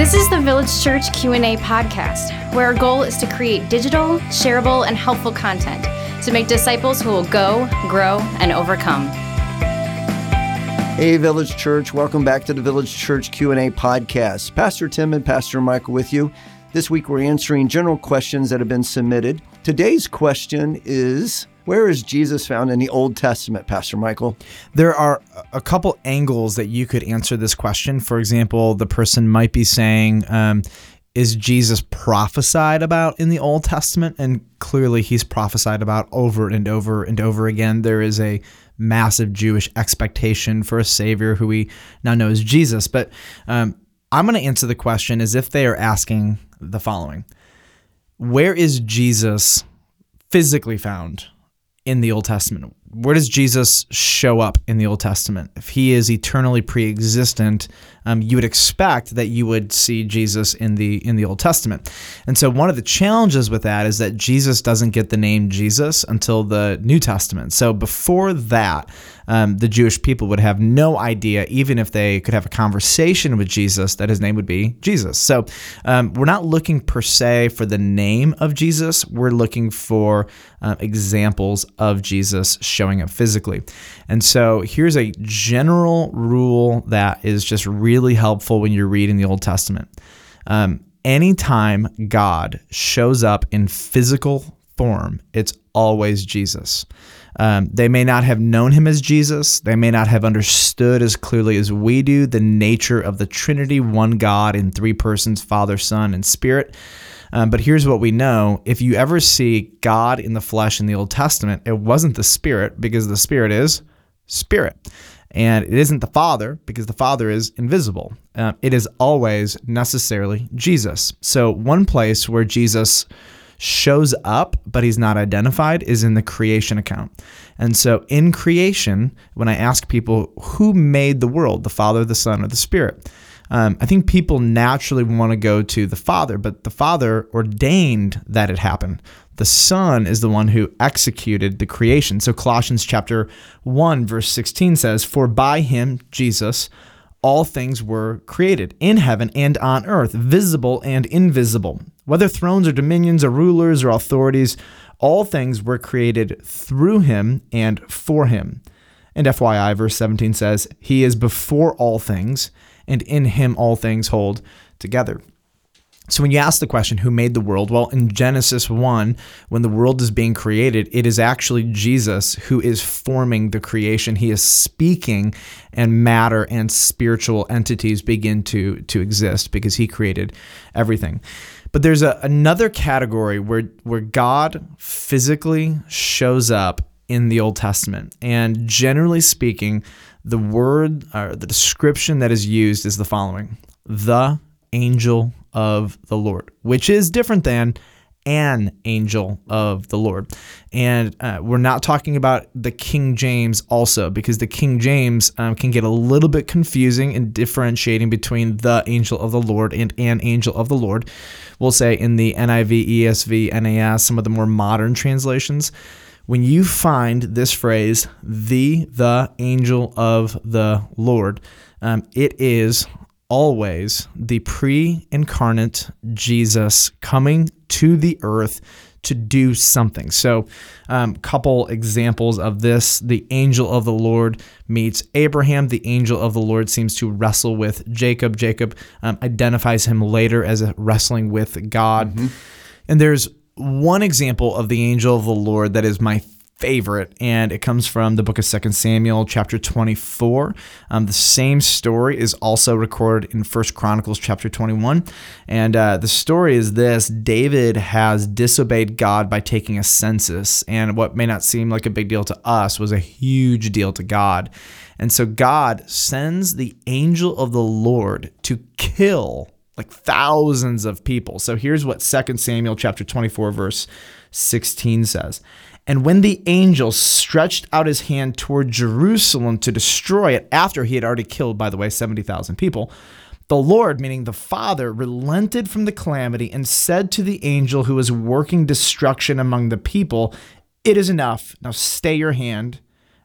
This is the Village Church Q&A podcast, where our goal is to create digital, shareable, and helpful content to make disciples who will go, grow, and overcome. Hey Village Church, welcome back to the Village Church Q&A podcast. Pastor Tim and Pastor Michael with you. This week we're answering general questions that have been submitted. Today's question is where is Jesus found in the Old Testament, Pastor Michael? There are a couple angles that you could answer this question. For example, the person might be saying, um, is Jesus prophesied about in the Old Testament? And clearly he's prophesied about over and over and over again. There is a massive Jewish expectation for a Savior who we now know as Jesus. But um, I'm going to answer the question as if they are asking the following Where is Jesus physically found in the Old Testament? Where does Jesus show up in the Old Testament? If he is eternally pre-existent, um, you would expect that you would see Jesus in the in the Old Testament. And so one of the challenges with that is that Jesus doesn't get the name Jesus until the New Testament. So before that, um, the Jewish people would have no idea, even if they could have a conversation with Jesus, that his name would be Jesus. So um, we're not looking per se for the name of Jesus. We're looking for uh, examples of Jesus showing up physically. And so here's a general rule that is just really helpful when you're reading the Old Testament. Um, anytime God shows up in physical form, it's always Jesus. Um, they may not have known him as Jesus. They may not have understood as clearly as we do the nature of the Trinity, one God in three persons Father, Son, and Spirit. Um, but here's what we know if you ever see God in the flesh in the Old Testament, it wasn't the Spirit because the Spirit is Spirit. And it isn't the Father because the Father is invisible. Uh, it is always necessarily Jesus. So, one place where Jesus shows up, but he's not identified, is in the creation account. And so in creation, when I ask people who made the world, the Father, the Son, or the Spirit, um, I think people naturally want to go to the Father, but the Father ordained that it happen. The Son is the one who executed the creation. So Colossians chapter 1, verse 16 says, For by him, Jesus, all things were created in heaven and on earth, visible and invisible. Whether thrones or dominions or rulers or authorities, all things were created through him and for him. And FYI, verse 17 says, He is before all things, and in him all things hold together. So when you ask the question, who made the world? Well, in Genesis 1, when the world is being created, it is actually Jesus who is forming the creation. He is speaking, and matter and spiritual entities begin to, to exist because he created everything. But there's a, another category where, where God physically shows up in the Old Testament. And generally speaking, the word or the description that is used is the following the angel of the Lord, which is different than an angel of the Lord. And uh, we're not talking about the King James also, because the King James um, can get a little bit confusing in differentiating between the angel of the Lord and an angel of the Lord. We'll say in the NIV, ESV, NAS, some of the more modern translations. When you find this phrase, the, the angel of the Lord, um, it is always the pre incarnate Jesus coming to the earth to do something. So, a um, couple examples of this the angel of the Lord meets Abraham. The angel of the Lord seems to wrestle with Jacob. Jacob um, identifies him later as wrestling with God. Mm-hmm. And there's one example of the angel of the Lord that is my favorite, and it comes from the book of Second Samuel, chapter 24. Um, the same story is also recorded in First Chronicles, chapter 21. And uh, the story is this David has disobeyed God by taking a census, and what may not seem like a big deal to us was a huge deal to God. And so God sends the angel of the Lord to kill like thousands of people. So here's what 2 Samuel chapter 24 verse 16 says. And when the angel stretched out his hand toward Jerusalem to destroy it, after he had already killed, by the way, 70,000 people, the Lord, meaning the Father, relented from the calamity and said to the angel who was working destruction among the people, It is enough. Now stay your hand.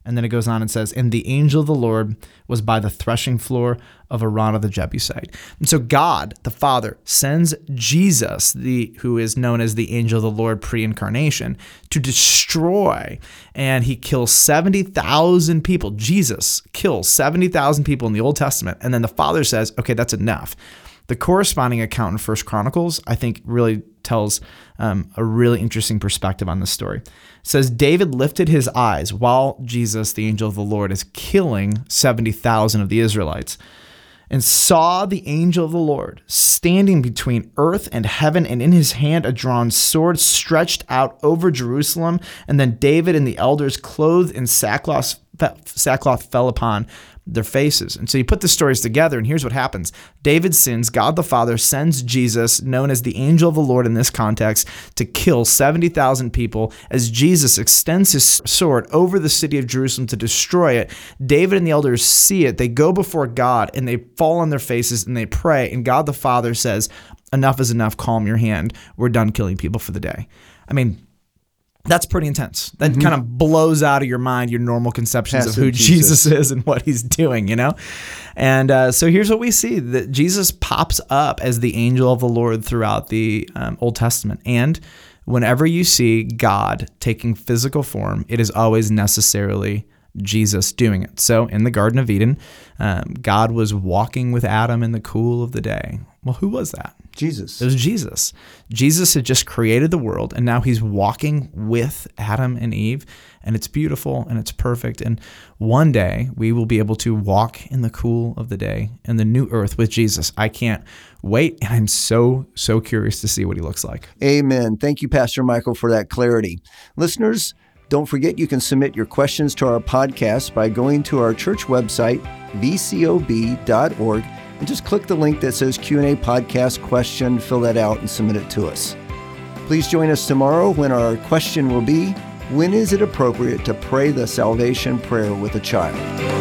And then it goes on and says, And the angel of the Lord was by the threshing floor of Araunah the Jebusite. And so God, the Father, sends Jesus, the who is known as the angel of the Lord pre-incarnation, to destroy. And he kills 70,000 people. Jesus kills 70,000 people in the Old Testament. And then the Father says, okay, that's enough. The corresponding account in First Chronicles, I think, really tells um, a really interesting perspective on this story. It says David lifted his eyes while Jesus, the angel of the Lord, is killing 70,000 of the Israelites and saw the angel of the Lord standing between earth and heaven, and in his hand a drawn sword stretched out over Jerusalem. And then David and the elders, clothed in sackcloth, sackcloth fell upon their faces. And so you put the stories together, and here's what happens David sins, God the Father sends Jesus, known as the angel of the Lord in this context, to kill 70,000 people. As Jesus extends his sword over the city of Jerusalem to destroy it, David and the elders see it. They go before God and they fall on their faces and they pray. And God the Father says, Enough is enough, calm your hand. We're done killing people for the day. I mean, that's pretty intense. That mm-hmm. kind of blows out of your mind your normal conceptions Passive of who Jesus. Jesus. is and what he's doing, you know? And uh, so here's what we see that Jesus pops up as the angel of the Lord throughout the um, Old Testament. And whenever you see God taking physical form, it is always necessarily Jesus doing it. So in the Garden of Eden, um, God was walking with Adam in the cool of the day. Well, who was that? Jesus. It was Jesus. Jesus had just created the world, and now he's walking with Adam and Eve, and it's beautiful and it's perfect. And one day we will be able to walk in the cool of the day in the new earth with Jesus. I can't wait, and I'm so, so curious to see what he looks like. Amen. Thank you, Pastor Michael, for that clarity. Listeners, don't forget you can submit your questions to our podcast by going to our church website, vcob.org and just click the link that says Q&A podcast question, fill that out and submit it to us. Please join us tomorrow when our question will be, when is it appropriate to pray the salvation prayer with a child?